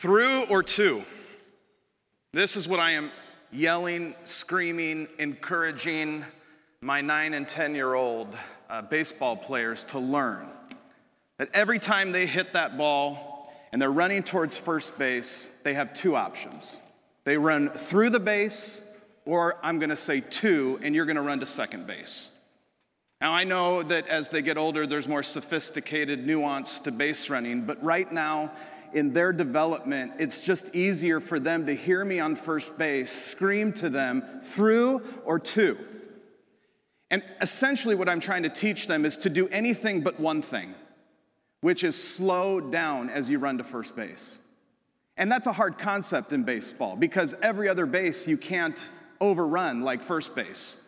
Through or to? This is what I am yelling, screaming, encouraging my nine and 10 year old uh, baseball players to learn. That every time they hit that ball and they're running towards first base, they have two options. They run through the base, or I'm gonna say two, and you're gonna run to second base. Now, I know that as they get older, there's more sophisticated nuance to base running, but right now, in their development, it's just easier for them to hear me on first base, scream to them through or to. And essentially, what I'm trying to teach them is to do anything but one thing, which is slow down as you run to first base. And that's a hard concept in baseball because every other base you can't overrun like first base.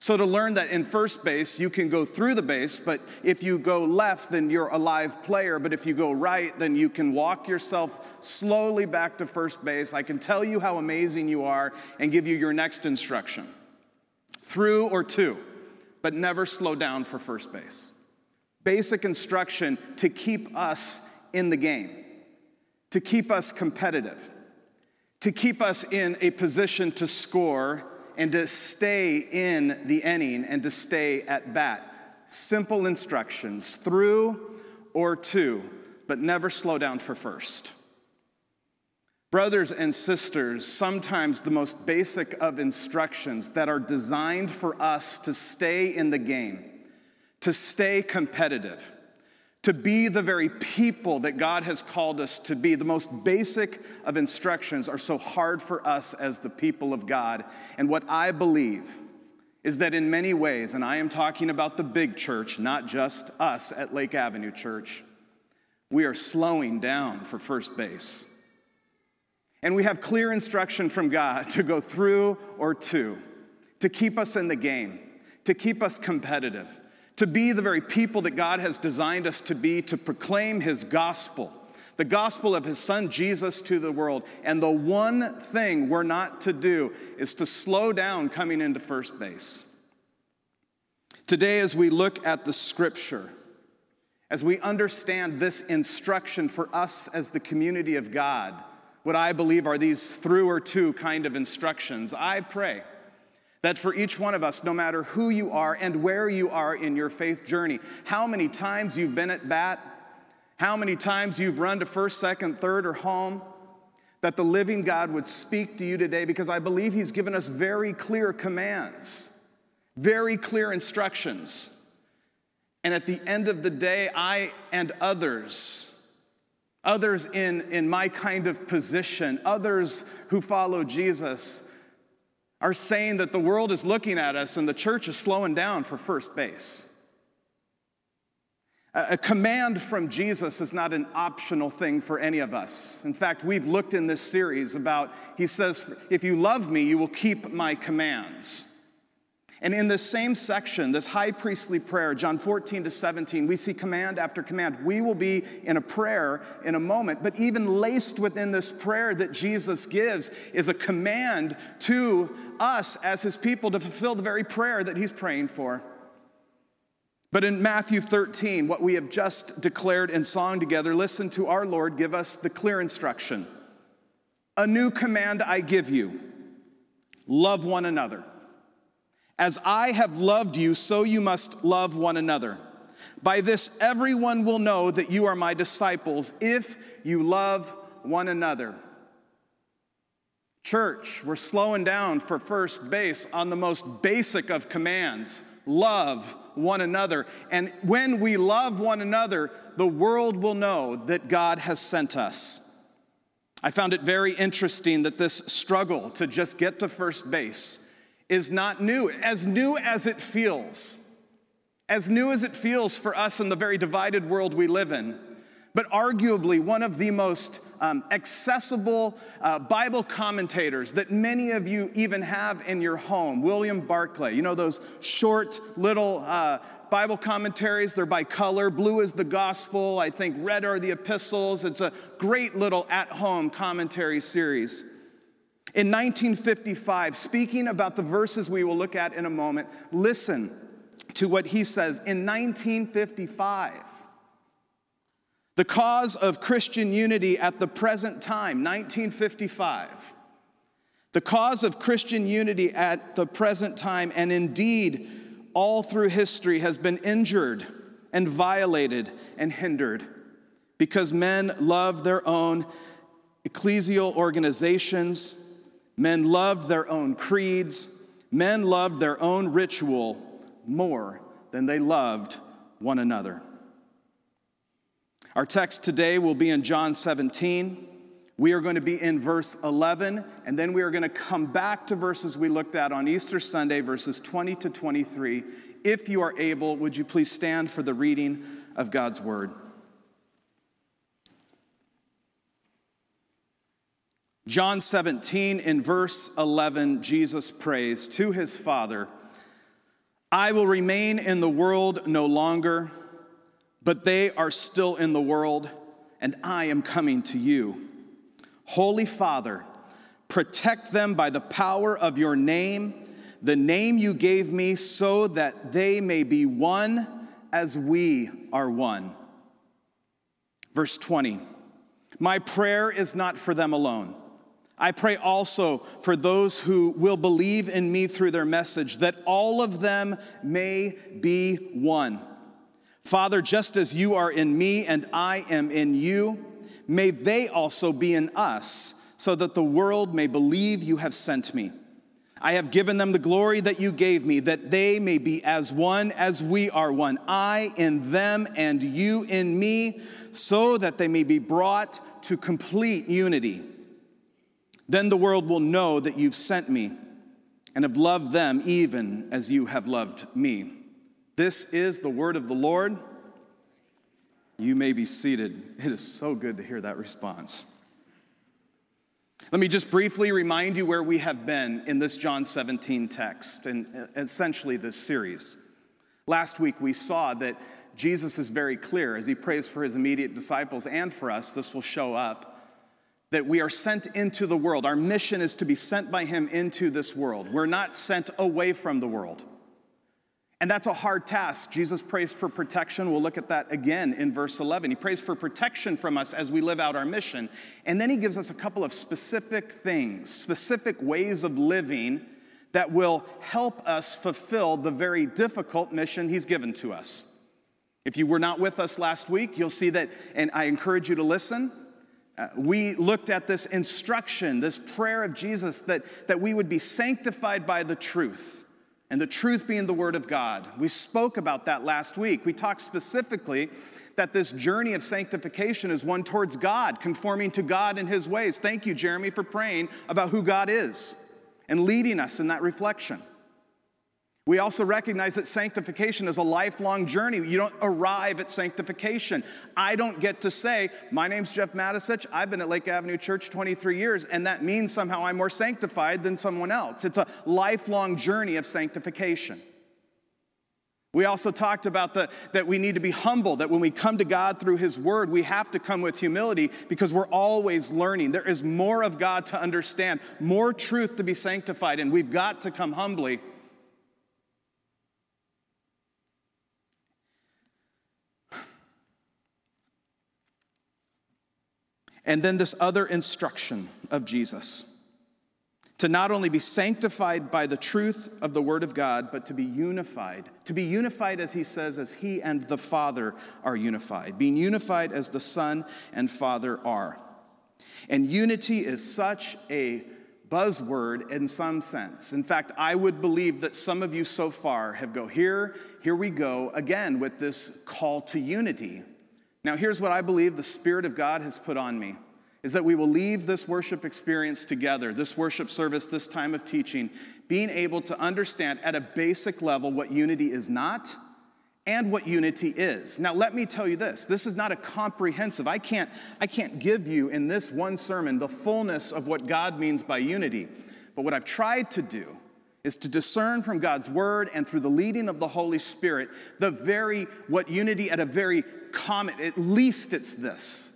So, to learn that in first base, you can go through the base, but if you go left, then you're a live player. But if you go right, then you can walk yourself slowly back to first base. I can tell you how amazing you are and give you your next instruction through or to, but never slow down for first base. Basic instruction to keep us in the game, to keep us competitive, to keep us in a position to score and to stay in the inning and to stay at bat. Simple instructions through or to, but never slow down for first. Brothers and sisters, sometimes the most basic of instructions that are designed for us to stay in the game, to stay competitive, to be the very people that God has called us to be. The most basic of instructions are so hard for us as the people of God. And what I believe is that in many ways, and I am talking about the big church, not just us at Lake Avenue Church, we are slowing down for first base. And we have clear instruction from God to go through or to, to keep us in the game, to keep us competitive to be the very people that God has designed us to be, to proclaim His gospel, the gospel of His Son Jesus to the world. And the one thing we're not to do is to slow down coming into first base. Today, as we look at the scripture, as we understand this instruction for us as the community of God, what I believe are these through or to kind of instructions, I pray that for each one of us, no matter who you are and where you are in your faith journey, how many times you've been at bat, how many times you've run to first, second, third, or home, that the living God would speak to you today because I believe He's given us very clear commands, very clear instructions. And at the end of the day, I and others, others in, in my kind of position, others who follow Jesus, are saying that the world is looking at us and the church is slowing down for first base. A command from Jesus is not an optional thing for any of us. In fact, we've looked in this series about, he says, if you love me, you will keep my commands. And in this same section, this high priestly prayer, John 14 to 17, we see command after command. We will be in a prayer in a moment, but even laced within this prayer that Jesus gives is a command to us as his people to fulfill the very prayer that he's praying for. But in Matthew 13, what we have just declared in song together, listen to our Lord give us the clear instruction. A new command I give you love one another. As I have loved you, so you must love one another. By this, everyone will know that you are my disciples if you love one another. Church, we're slowing down for first base on the most basic of commands love one another. And when we love one another, the world will know that God has sent us. I found it very interesting that this struggle to just get to first base is not new, as new as it feels. As new as it feels for us in the very divided world we live in but arguably one of the most um, accessible uh, Bible commentators that many of you even have in your home, William Barclay. You know those short little uh, Bible commentaries, they're by color. Blue is the gospel, I think red are the epistles. It's a great little at home commentary series. In 1955, speaking about the verses we will look at in a moment, listen to what he says. In 1955, The cause of Christian unity at the present time, 1955. The cause of Christian unity at the present time, and indeed all through history, has been injured and violated and hindered because men love their own ecclesial organizations, men love their own creeds, men love their own ritual more than they loved one another. Our text today will be in John 17. We are going to be in verse 11, and then we are going to come back to verses we looked at on Easter Sunday, verses 20 to 23. If you are able, would you please stand for the reading of God's word? John 17, in verse 11, Jesus prays to his Father I will remain in the world no longer but they are still in the world, and I am coming to you. Holy Father, protect them by the power of your name, the name you gave me, so that they may be one as we are one. Verse 20 My prayer is not for them alone. I pray also for those who will believe in me through their message, that all of them may be one Father, just as you are in me and I am in you, may they also be in us, so that the world may believe you have sent me. I have given them the glory that you gave me, that they may be as one as we are one. I in them and you in me, so that they may be brought to complete unity. Then the world will know that you've sent me and have loved them even as you have loved me. This is the word of the Lord. You may be seated. It is so good to hear that response. Let me just briefly remind you where we have been in this John 17 text and essentially this series. Last week we saw that Jesus is very clear as he prays for his immediate disciples and for us, this will show up, that we are sent into the world. Our mission is to be sent by him into this world. We're not sent away from the world. And that's a hard task. Jesus prays for protection. We'll look at that again in verse 11. He prays for protection from us as we live out our mission. And then he gives us a couple of specific things, specific ways of living that will help us fulfill the very difficult mission he's given to us. If you were not with us last week, you'll see that, and I encourage you to listen. Uh, we looked at this instruction, this prayer of Jesus, that, that we would be sanctified by the truth and the truth being the Word of God. We spoke about that last week. We talked specifically that this journey of sanctification is one towards God, conforming to God and His ways. Thank you, Jeremy, for praying about who God is and leading us in that reflection. We also recognize that sanctification is a lifelong journey. You don't arrive at sanctification. I don't get to say, My name's Jeff Matisich. I've been at Lake Avenue Church 23 years, and that means somehow I'm more sanctified than someone else. It's a lifelong journey of sanctification. We also talked about the, that we need to be humble, that when we come to God through His Word, we have to come with humility because we're always learning. There is more of God to understand, more truth to be sanctified, and we've got to come humbly And then this other instruction of Jesus to not only be sanctified by the truth of the Word of God, but to be unified. To be unified, as he says, as he and the Father are unified, being unified as the Son and Father are. And unity is such a buzzword in some sense. In fact, I would believe that some of you so far have go here, here we go again with this call to unity. Now, here's what I believe the Spirit of God has put on me is that we will leave this worship experience together, this worship service, this time of teaching, being able to understand at a basic level what unity is not and what unity is. Now let me tell you this, this is not a comprehensive. I can't I can't give you in this one sermon the fullness of what God means by unity. But what I've tried to do is to discern from God's word and through the leading of the Holy Spirit the very what unity at a very common at least it's this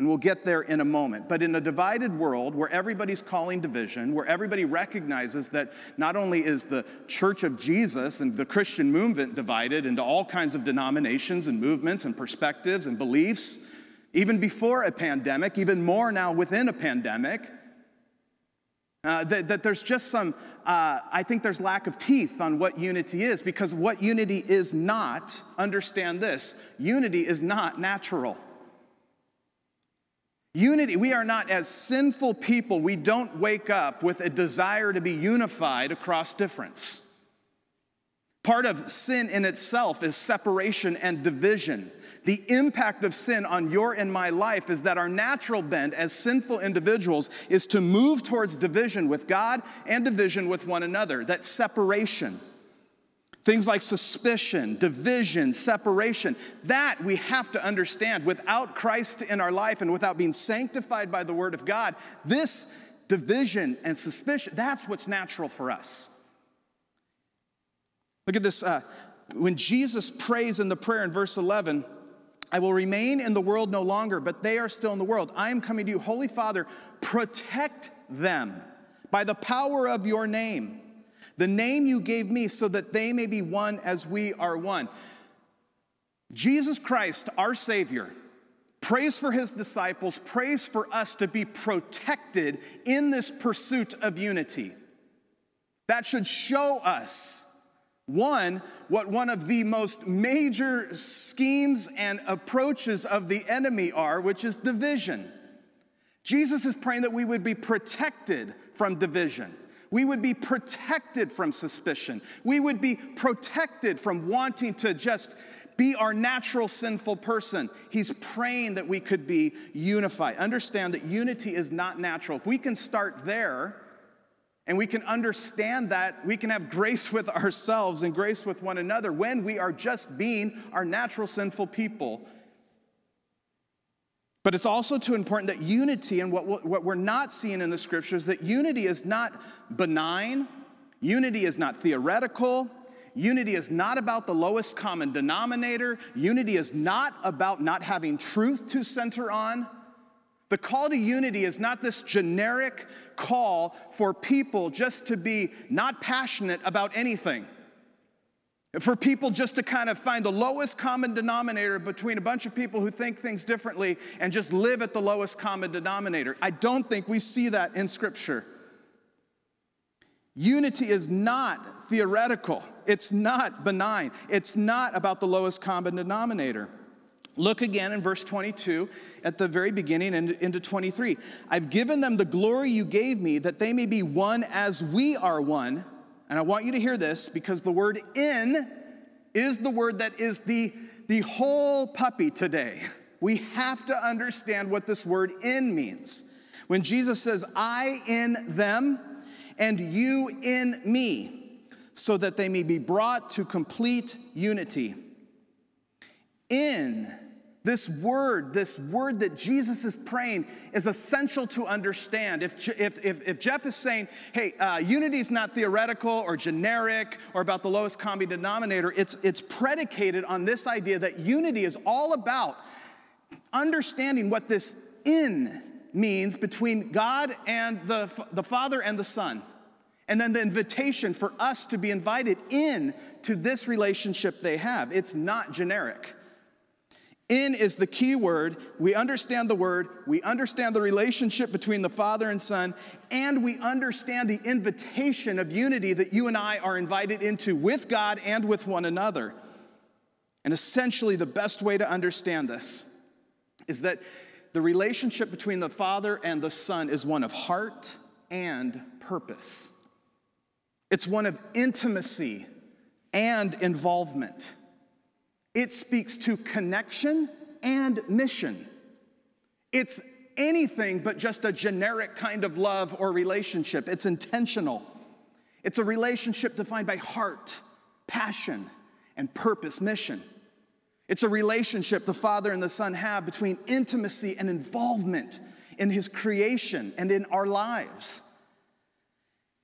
and we'll get there in a moment. But in a divided world where everybody's calling division, where everybody recognizes that not only is the church of Jesus and the Christian movement divided into all kinds of denominations and movements and perspectives and beliefs, even before a pandemic, even more now within a pandemic. Uh, that, that, there's just some, uh, I think there's lack of teeth on what unity is because what unity is not, understand this, unity is not natural. Unity, we are not as sinful people, we don't wake up with a desire to be unified across difference. Part of sin in itself is separation and division. The impact of sin on your and my life is that our natural bent as sinful individuals is to move towards division with God and division with one another, that separation. Things like suspicion, division, separation, that we have to understand. Without Christ in our life and without being sanctified by the Word of God, this division and suspicion, that's what's natural for us. Look at this. Uh, when Jesus prays in the prayer in verse 11, I will remain in the world no longer, but they are still in the world. I am coming to you. Holy Father, protect them by the power of your name the name you gave me, so that they may be one as we are one. Jesus Christ, our Savior, prays for his disciples, prays for us to be protected in this pursuit of unity. That should show us, one, what one of the most major schemes and approaches of the enemy are, which is division. Jesus is praying that we would be protected from division. We would be protected from suspicion. We would be protected from wanting to just be our natural sinful person. He's praying that we could be unified. Understand that unity is not natural. If we can start there and we can understand that, we can have grace with ourselves and grace with one another when we are just being our natural sinful people but it's also too important that unity, and what, what we're not seeing in the scriptures, that unity is not benign, unity is not theoretical, unity is not about the lowest common denominator, unity is not about not having truth to center on. The call to unity is not this generic call for people just to be not passionate about anything. For people just to kind of find the lowest common denominator between a bunch of people who think things differently and just live at the lowest common denominator. I don't think we see that in Scripture. Unity is not theoretical, it's not benign, it's not about the lowest common denominator. Look again in verse 22 at the very beginning and into 23. I've given them the glory you gave me that they may be one as we are one and I want you to hear this because the word in is the word that is the, the whole puppy today. We have to understand what this word in means. When Jesus says, I in them and you in me, so that they may be brought to complete unity. In this word, this word that Jesus is praying, is essential to understand. If, if, if, if Jeff is saying, hey, uh, unity is not theoretical or generic or about the lowest common denominator, it's, it's predicated on this idea that unity is all about understanding what this in means between God and the, the Father and the Son. And then the invitation for us to be invited in to this relationship they have. It's not generic. In is the key word. We understand the word, we understand the relationship between the Father and Son, and we understand the invitation of unity that you and I are invited into with God and with one another. And essentially, the best way to understand this is that the relationship between the Father and the Son is one of heart and purpose. It's one of intimacy and involvement. It speaks to connection and mission. It's anything but just a generic kind of love or relationship. It's intentional. It's a relationship defined by heart, passion, and purpose, mission. It's a relationship the Father and the Son have between intimacy and involvement in His creation and in our lives.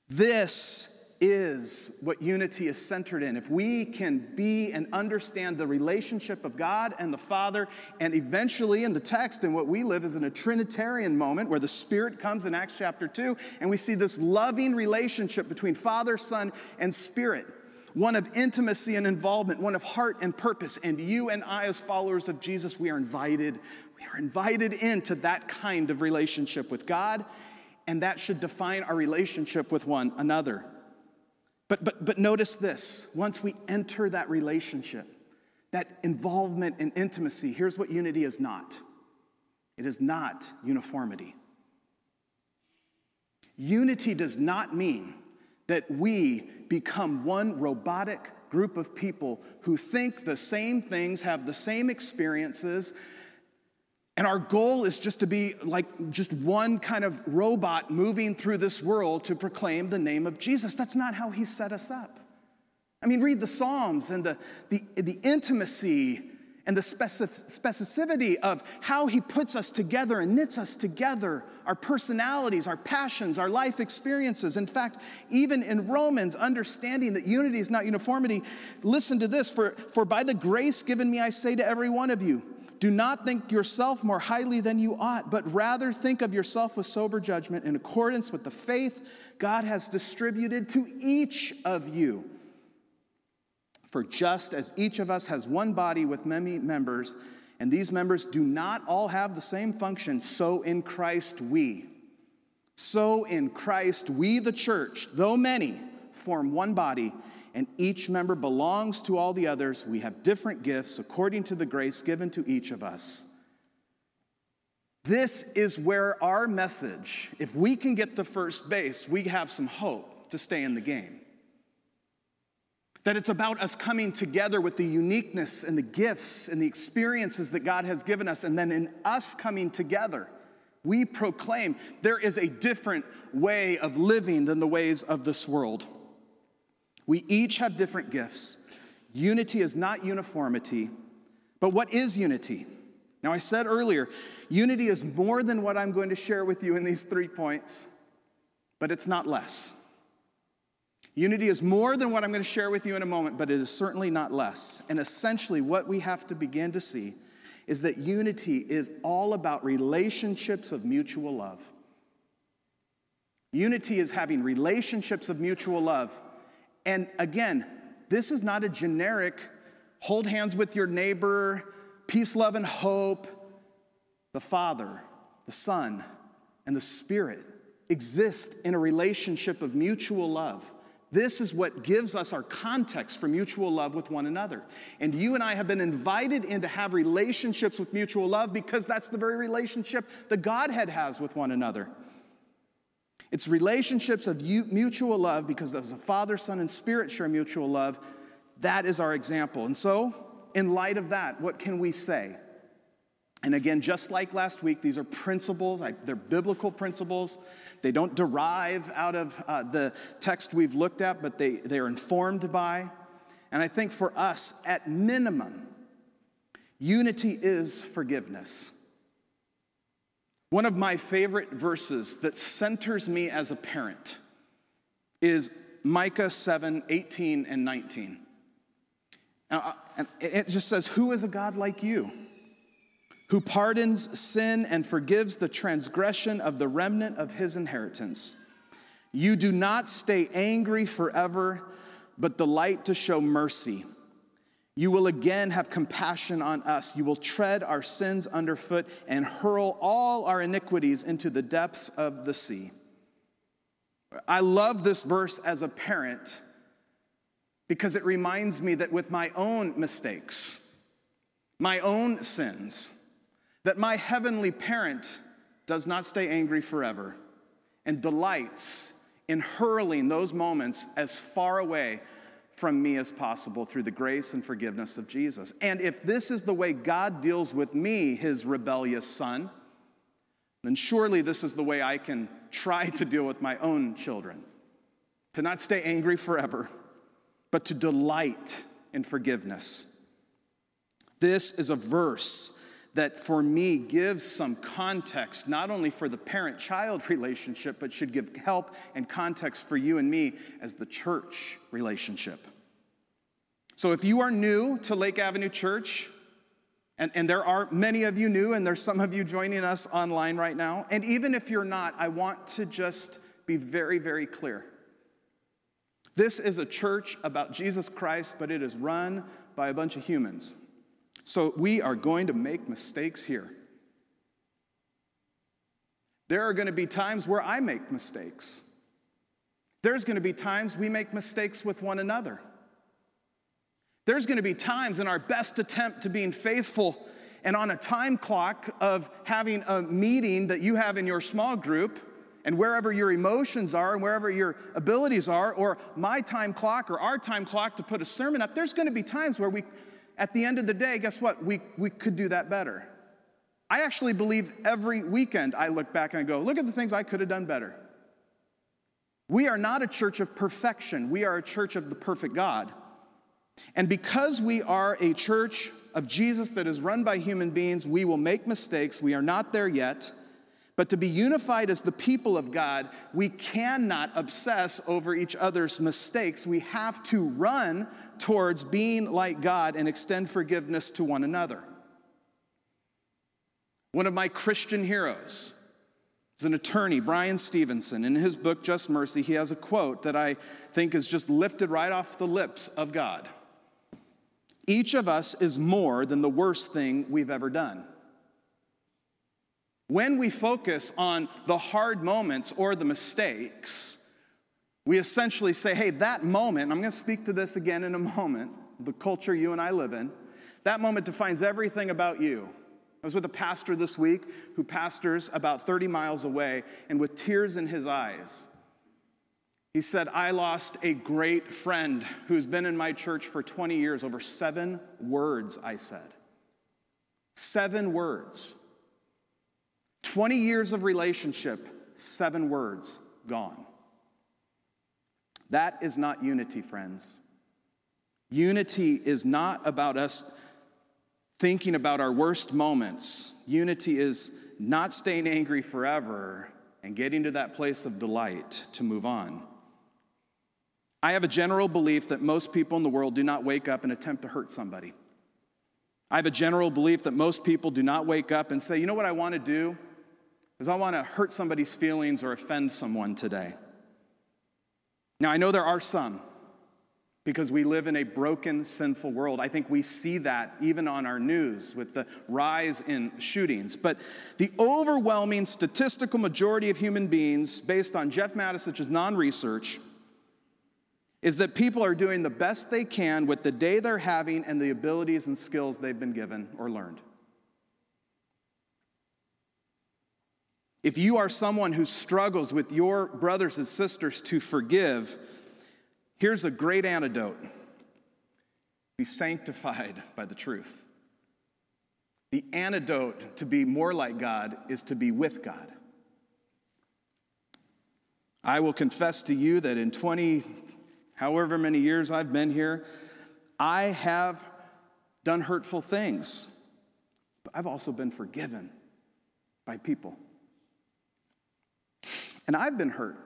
This is what unity is centered in. If we can be and understand the relationship of God and the Father, and eventually in the text, and what we live is in a Trinitarian moment where the Spirit comes in Acts chapter 2, and we see this loving relationship between Father, Son, and Spirit. one of intimacy and involvement, one of heart and purpose. And you and I, as followers of Jesus, we are invited, we are invited into that kind of relationship with God, and that should define our relationship with one another. But, but, but notice this once we enter that relationship, that involvement and intimacy, here's what unity is not it is not uniformity. Unity does not mean that we become one robotic group of people who think the same things, have the same experiences, and our goal is just to be like just one kind of robot moving through this world to proclaim the name of Jesus. That's not how he set us up. I mean, read the Psalms and the, the, the intimacy and the specificity of how he puts us together and knits us together our personalities, our passions, our life experiences. In fact, even in Romans, understanding that unity is not uniformity, listen to this for, for by the grace given me, I say to every one of you, do not think yourself more highly than you ought, but rather think of yourself with sober judgment in accordance with the faith God has distributed to each of you. For just as each of us has one body with many members, and these members do not all have the same function, so in Christ we. So in Christ we, the church, though many, form one body and each member belongs to all the others. We have different gifts according to the grace given to each of us. This is where our message, if we can get to first base, we have some hope to stay in the game. That it's about us coming together with the uniqueness and the gifts and the experiences that God has given us, and then in us coming together, we proclaim there is a different way of living than the ways of this world. We each have different gifts. Unity is not uniformity, but what is unity? Now, I said earlier, unity is more than what I'm going to share with you in these three points, but it's not less. Unity is more than what I'm going to share with you in a moment, but it is certainly not less. And essentially, what we have to begin to see is that unity is all about relationships of mutual love. Unity is having relationships of mutual love and again, this is not a generic hold hands with your neighbor, peace, love, and hope. The Father, the Son, and the Spirit exist in a relationship of mutual love. This is what gives us our context for mutual love with one another. And you and I have been invited in to have relationships with mutual love because that's the very relationship the Godhead has with one another. It's relationships of mutual love because as a Father, Son, and Spirit share mutual love. That is our example. And so, in light of that, what can we say? And again, just like last week, these are principles, they're biblical principles. They don't derive out of uh, the text we've looked at, but they, they're informed by. And I think for us, at minimum, unity is forgiveness. One of my favorite verses that centers me as a parent is Micah 7 18 and 19. Uh, and it just says, Who is a God like you? Who pardons sin and forgives the transgression of the remnant of his inheritance. You do not stay angry forever, but delight to show mercy. You will again have compassion on us. You will tread our sins underfoot and hurl all our iniquities into the depths of the sea. I love this verse as a parent because it reminds me that with my own mistakes, my own sins, that my heavenly parent does not stay angry forever and delights in hurling those moments as far away from me as possible through the grace and forgiveness of Jesus. And if this is the way God deals with me, his rebellious son, then surely this is the way I can try to deal with my own children. To not stay angry forever, but to delight in forgiveness. This is a verse that for me gives some context, not only for the parent child relationship, but should give help and context for you and me as the church relationship. So if you are new to Lake Avenue Church, and, and there are many of you new, and there's some of you joining us online right now, and even if you're not, I want to just be very, very clear. This is a church about Jesus Christ, but it is run by a bunch of humans. So we are going to make mistakes here. There are going to be times where I make mistakes. There's going to be times we make mistakes with one another. There's going to be times in our best attempt to being faithful and on a time clock of having a meeting that you have in your small group and wherever your emotions are and wherever your abilities are, or my time clock or our time clock to put a sermon up, there's going to be times where we, at the end of the day, guess what? We, we could do that better. I actually believe every weekend I look back and I go, look at the things I could have done better. We are not a church of perfection, we are a church of the perfect God. And because we are a church of Jesus that is run by human beings, we will make mistakes. We are not there yet. But to be unified as the people of God, we cannot obsess over each other's mistakes. We have to run towards being like God and extend forgiveness to one another. One of my Christian heroes is an attorney, Bryan Stevenson. In his book, Just Mercy, he has a quote that I think is just lifted right off the lips of God. Each of us is more than the worst thing we've ever done. When we focus on the hard moments or the mistakes, we essentially say, hey, that moment, I'm going to speak to this again in a moment, the culture you and I live in, that moment defines everything about you. I was with a pastor this week who pastors about 30 miles away, and with tears in his eyes, he said, I lost a great friend who's been in my church for 20 years. Over seven words, I said. Seven words. 20 years of relationship, seven words gone. That is not unity, friends. Unity is not about us thinking about our worst moments. Unity is not staying angry forever and getting to that place of delight to move on. I have a general belief that most people in the world do not wake up and attempt to hurt somebody. I have a general belief that most people do not wake up and say, you know what I want to do? Is I want to hurt somebody's feelings or offend someone today. Now, I know there are some because we live in a broken, sinful world. I think we see that even on our news with the rise in shootings. But the overwhelming statistical majority of human beings, based on Jeff Matisich's non research, is that people are doing the best they can with the day they're having and the abilities and skills they've been given or learned. If you are someone who struggles with your brothers and sisters to forgive, here's a great antidote be sanctified by the truth. The antidote to be more like God is to be with God. I will confess to you that in 20, however many years I've been here, I have done hurtful things, but I've also been forgiven by people. And I've been hurt.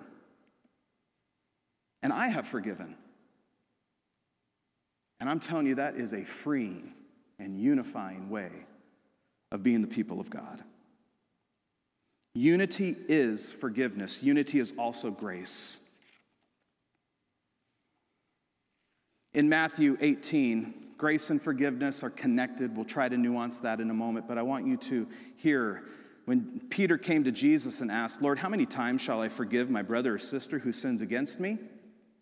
And I have forgiven. And I'm telling you, that is a freeing and unifying way of being the people of God. Unity is forgiveness, unity is also grace. In Matthew 18, grace and forgiveness are connected. We'll try to nuance that in a moment, but I want you to hear when Peter came to Jesus and asked, Lord, how many times shall I forgive my brother or sister who sins against me?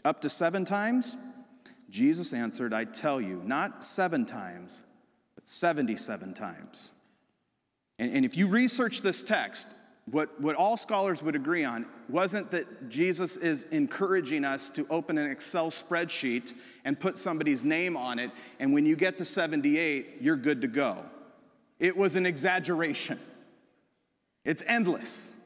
Up to seven times? Jesus answered, I tell you, not seven times, but 77 times. And, and if you research this text, what, what all scholars would agree on wasn't that Jesus is encouraging us to open an Excel spreadsheet and put somebody's name on it, and when you get to 78, you're good to go. It was an exaggeration. It's endless.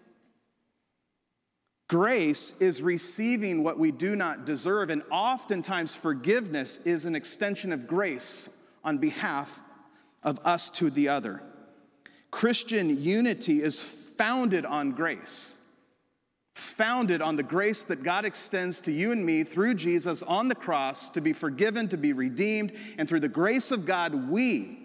Grace is receiving what we do not deserve, and oftentimes forgiveness is an extension of grace on behalf of us to the other. Christian unity is founded on grace. It's founded on the grace that God extends to you and me through Jesus on the cross to be forgiven, to be redeemed, and through the grace of God, we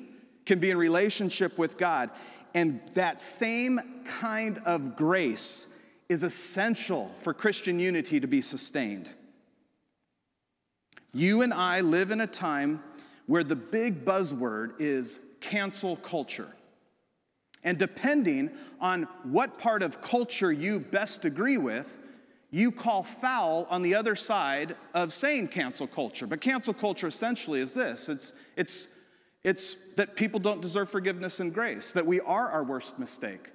can be in relationship with God. And that same kind of grace is essential for Christian unity to be sustained. You and I live in a time where the big buzzword is cancel culture. And depending on what part of culture you best agree with, you call foul on the other side of saying cancel culture. But cancel culture essentially is this it's, it's, it's that people don't deserve forgiveness and grace, that we are our worst mistake.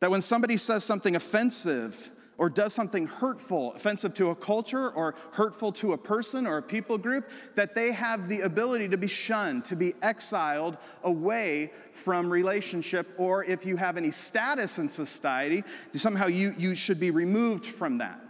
That when somebody says something offensive or does something hurtful, offensive to a culture or hurtful to a person or a people group, that they have the ability to be shunned, to be exiled away from relationship, or if you have any status in society, somehow you, you should be removed from that.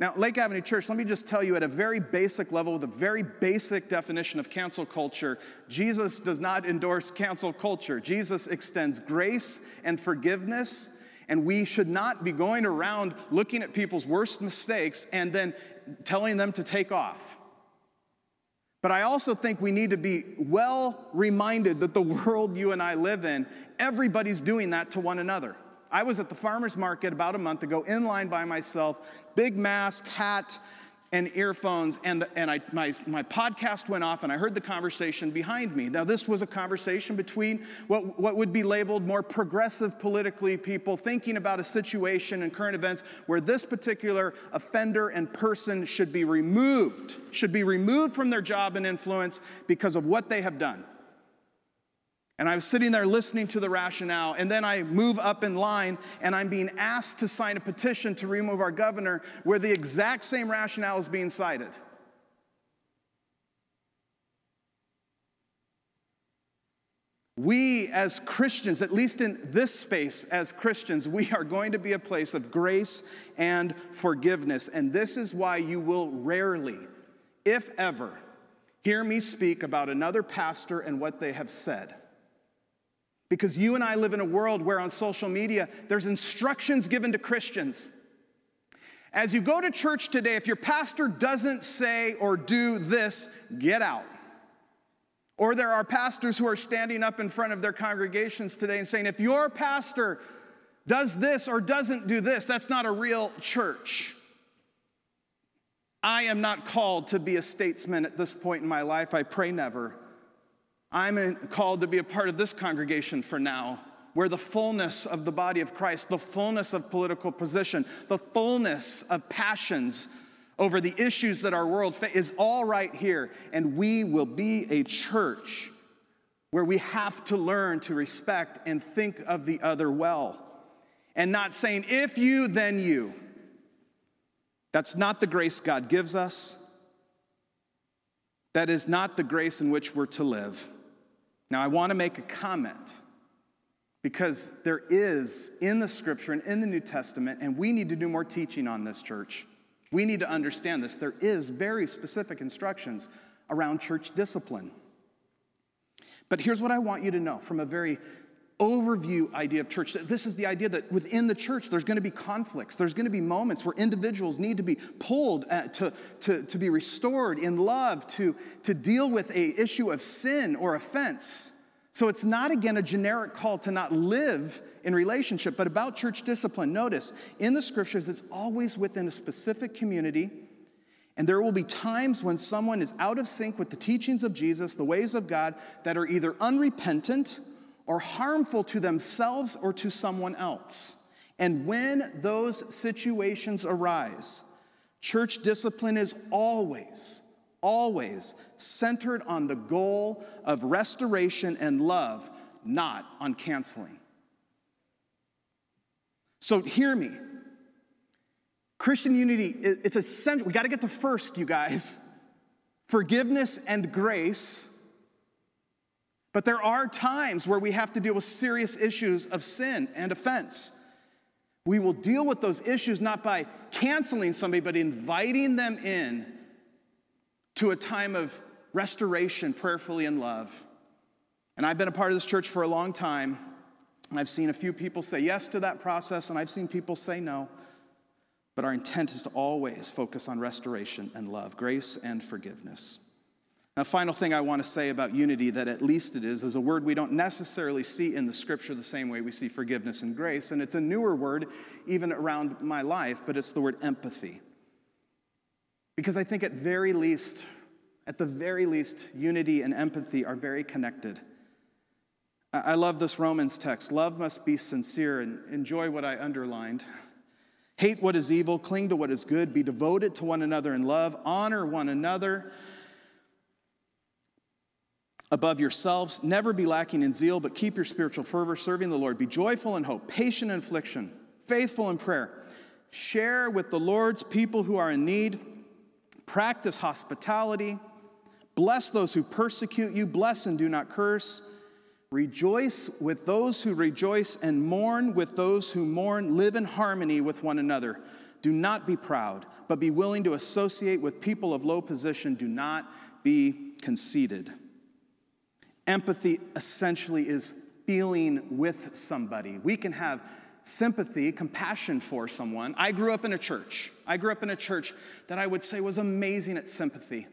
Now, Lake Avenue Church, let me just tell you at a very basic level, with a very basic definition of cancel culture, Jesus does not endorse cancel culture. Jesus extends grace and forgiveness, and we should not be going around looking at people's worst mistakes and then telling them to take off. But I also think we need to be well reminded that the world you and I live in, everybody's doing that to one another. I was at the farmer's market about a month ago, in line by myself, big mask, hat, and earphones, and, and I, my, my podcast went off, and I heard the conversation behind me. Now, this was a conversation between what, what would be labeled more progressive politically people thinking about a situation and current events where this particular offender and person should be removed, should be removed from their job and influence because of what they have done. And I was sitting there listening to the rationale, and then I move up in line and I'm being asked to sign a petition to remove our governor where the exact same rationale is being cited. We, as Christians, at least in this space as Christians, we are going to be a place of grace and forgiveness. And this is why you will rarely, if ever, hear me speak about another pastor and what they have said. Because you and I live in a world where on social media, there's instructions given to Christians. As you go to church today, if your pastor doesn't say or do this, get out. Or there are pastors who are standing up in front of their congregations today and saying, if your pastor does this or doesn't do this, that's not a real church. I am not called to be a statesman at this point in my life. I pray never. I'm called to be a part of this congregation for now, where the fullness of the body of Christ, the fullness of political position, the fullness of passions over the issues that our world faces is all right here. And we will be a church where we have to learn to respect and think of the other well. And not saying, if you, then you. That's not the grace God gives us. That is not the grace in which we're to live. Now, I want to make a comment because there is in the scripture and in the New Testament, and we need to do more teaching on this, church. We need to understand this. There is very specific instructions around church discipline. But here's what I want you to know from a very overview idea of church. This is the idea that within the church, there's going to be conflicts. There's going to be moments where individuals need to be pulled uh, to, to, to be restored in love, to, to deal with a issue of sin or offense. So it's not, again, a generic call to not live in relationship, but about church discipline. Notice, in the scriptures, it's always within a specific community. And there will be times when someone is out of sync with the teachings of Jesus, the ways of God, that are either unrepentant or harmful to themselves or to someone else. And when those situations arise, church discipline is always, always centered on the goal of restoration and love, not on canceling. So hear me. Christian unity, it's essential. We got to get to first, you guys. Forgiveness and grace but there are times where we have to deal with serious issues of sin and offense. We will deal with those issues not by canceling somebody, but inviting them in to a time of restoration, prayerfully in love. And I've been a part of this church for a long time, and I've seen a few people say yes to that process, and I've seen people say no. But our intent is to always focus on restoration and love, grace and forgiveness. A final thing I want to say about unity, that at least it is, is a word we don't necessarily see in the scripture the same way we see forgiveness and grace. And it's a newer word, even around my life, but it's the word empathy. Because I think at very least, At the very least, unity and empathy are very connected. I love this Romans text. Love must be sincere and enjoy what I underlined. Hate what is evil, cling to what is good, be devoted to one another in love, honor one another above yourselves. Never be lacking in zeal, but keep your spiritual fervor, serving the Lord. Be joyful in hope, patient in affliction, faithful in prayer. Share with the Lord's people who are in need. Practice hospitality. Bless those who persecute you. Bless and do not curse. Rejoice with those who rejoice and mourn with those who mourn. Live in harmony with one another. Do not be proud, but be willing to associate with people of low position. Do not be conceited. Empathy essentially is feeling with somebody. We can have sympathy, compassion for someone. I grew up in a church. I grew up in a church that I would say was amazing at sympathy.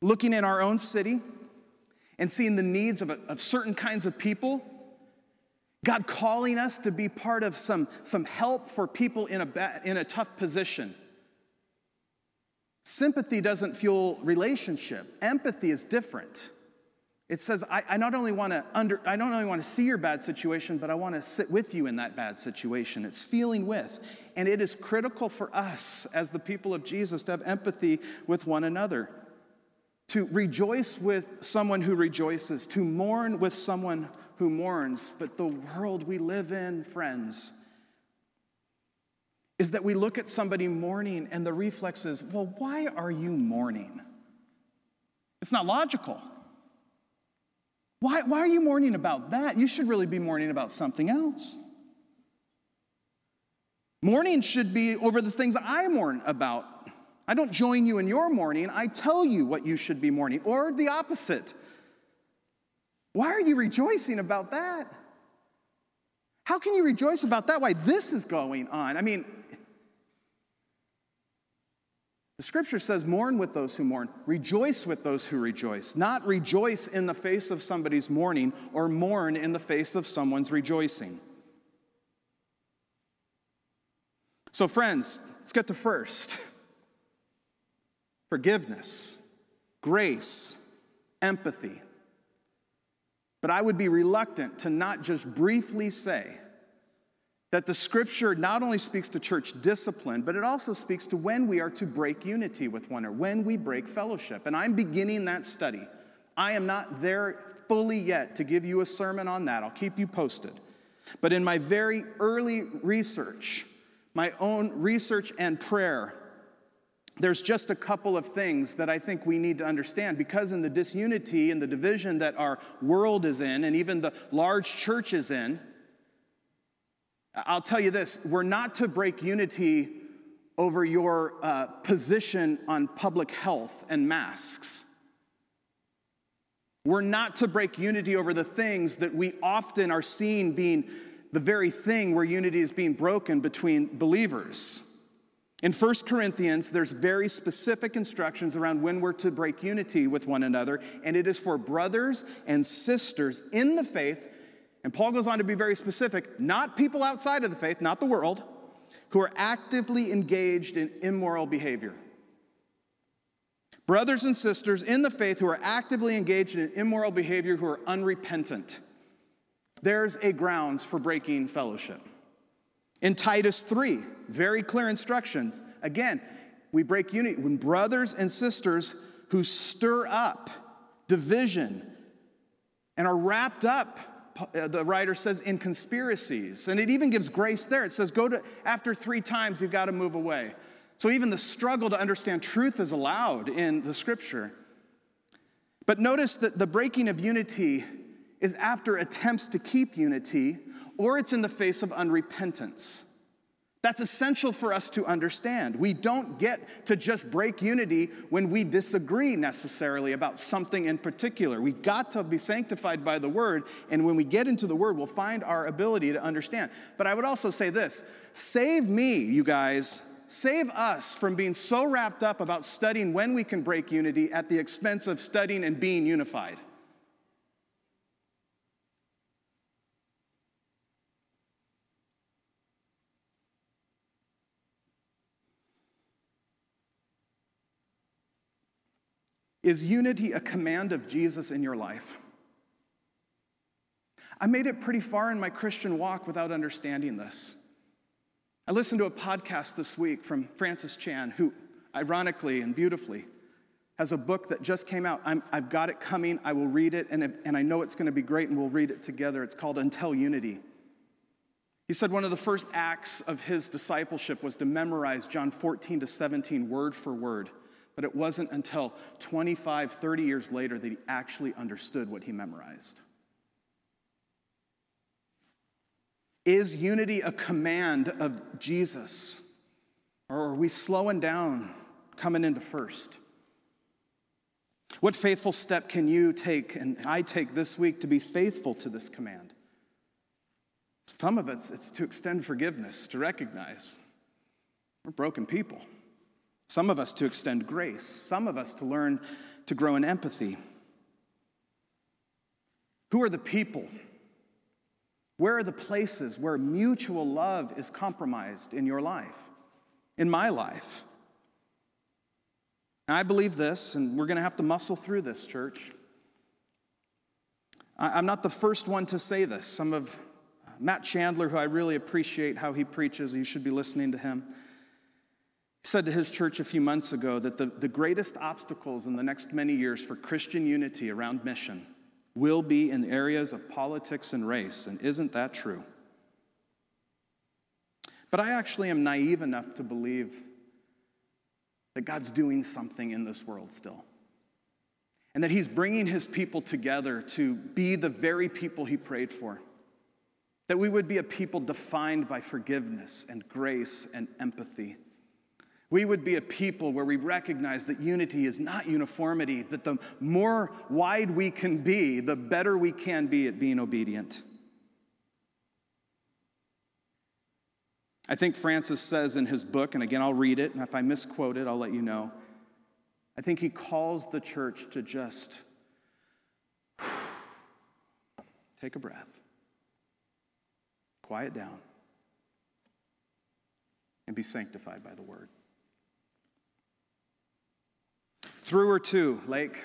Looking in our own city, and seeing the needs of, a, of certain kinds of people. God calling us to be part of some, some help for people in a, in a tough position. Sympathy doesn't fuel relationship. Empathy is different. It says, I, I not only want to under, I don't only want to see your bad situation, but I want to sit with you in that bad situation. It's feeling with. And it is critical for us as the people of Jesus to have empathy with one another to rejoice with someone who rejoices, to mourn with someone who mourns. But the world we live in, friends, is that we look at somebody mourning and the reflex is, well, why are you mourning? It's not logical. Why, why are you mourning about that? You should really be mourning about something else. Mourning should be over the things I mourn about I don't join you in your mourning, I tell you what you should be mourning, or the opposite. Why are you rejoicing about that? How can you rejoice about that? Why this is going on? I mean, the scripture says, mourn with those who mourn, rejoice with those who rejoice, not rejoice in the face of somebody's mourning or mourn in the face of someone's rejoicing. So, friends, let's get to first forgiveness, grace, empathy. But I would be reluctant to not just briefly say that the scripture not only speaks to church discipline, but it also speaks to when we are to break unity with one another, when we break fellowship. And I'm beginning that study. I am not there fully yet to give you a sermon on that. I'll keep you posted. But in my very early research, my own research and prayer, there's just a couple of things that I think we need to understand because, in the disunity and the division that our world is in, and even the large church is in, I'll tell you this we're not to break unity over your uh, position on public health and masks. We're not to break unity over the things that we often are seeing being the very thing where unity is being broken between believers. In 1 Corinthians, there's very specific instructions around when we're to break unity with one another, and it is for brothers and sisters in the faith. And Paul goes on to be very specific, not people outside of the faith, not the world, who are actively engaged in immoral behavior. Brothers and sisters in the faith who are actively engaged in immoral behavior, who are unrepentant. There's a grounds for breaking fellowship. In Titus 3, very clear instructions. Again, we break unity when brothers and sisters who stir up division and are wrapped up Uh, the writer says in conspiracies. And it even gives grace there. It says go to after three times you've got to move away. So even the struggle to understand truth is allowed in the scripture. But notice that the breaking of unity is after attempts to keep unity or it's in the face of unrepentance that's essential for us to understand. We don't get to just break unity when we disagree necessarily about something in particular. We got to be sanctified by the word, and when we get into the word, we'll find our ability to understand. But I would also say this save me, you guys, save us from being so wrapped up about studying when we can break unity at the expense of studying and being unified. Is unity a command of Jesus in your life? I made it pretty far in my Christian walk without understanding this. I listened to a podcast this week from Francis Chan, who, ironically and beautifully, has a book that just came out. i have got it coming. I will read it, and, if, and I know it's going to be great, and we'll read it together. It's called Until Unity. He said one of the first acts of his discipleship was to memorize John 14 to 17 word for word. But it wasn't until 25, 30 years later that he actually understood what he memorized. Is unity a command of Jesus? Or are we slowing down, coming into first? What faithful step can you take and I take this week to be faithful to this command? Some of us, it's to extend forgiveness, to recognize we're broken people. Some of us to extend grace. Some of us to learn to grow in empathy. Who are the people? Where are the places where mutual love is compromised in your life, in my life? I believe this, and we're going to have to muscle through this, church. I'm not the first one to say this. Some of uh, Matt Chandler, who I really appreciate how he preaches, you should be listening to him. Said to his church a few months ago that the, the greatest obstacles in the next many years for Christian unity around mission will be in areas of politics and race. And isn't that true? But I actually am naive enough to believe that God's doing something in this world still. And that He's bringing His people together to be the very people He prayed for. That we would be a people defined by forgiveness and grace and empathy. We would be a people where we recognize that unity is not uniformity, that the more wide we can be, the better we can be at being obedient. I think Francis says in his book, and again, I'll read it, and if I misquote it, I'll let you know. I think he calls the church to just take a breath, quiet down, and be sanctified by the word. Through or two, Lake?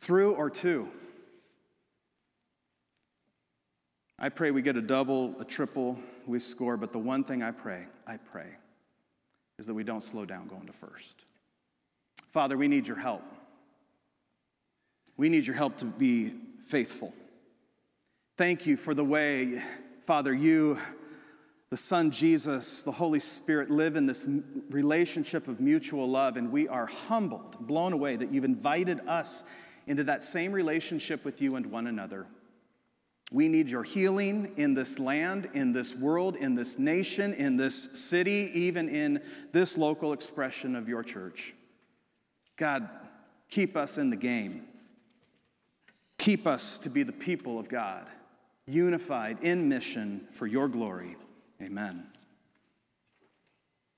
Through or two? I pray we get a double, a triple, we score, but the one thing I pray, I pray, is that we don't slow down going to first. Father, we need your help. We need your help to be faithful. Thank you for the way, Father, you, the Son Jesus, the Holy Spirit live in this relationship of mutual love, and we are humbled, blown away that you've invited us into that same relationship with you and one another. We need your healing in this land, in this world, in this nation, in this city, even in this local expression of your church. God, keep us in the game. Keep us to be the people of God, unified in mission for your glory. Amen.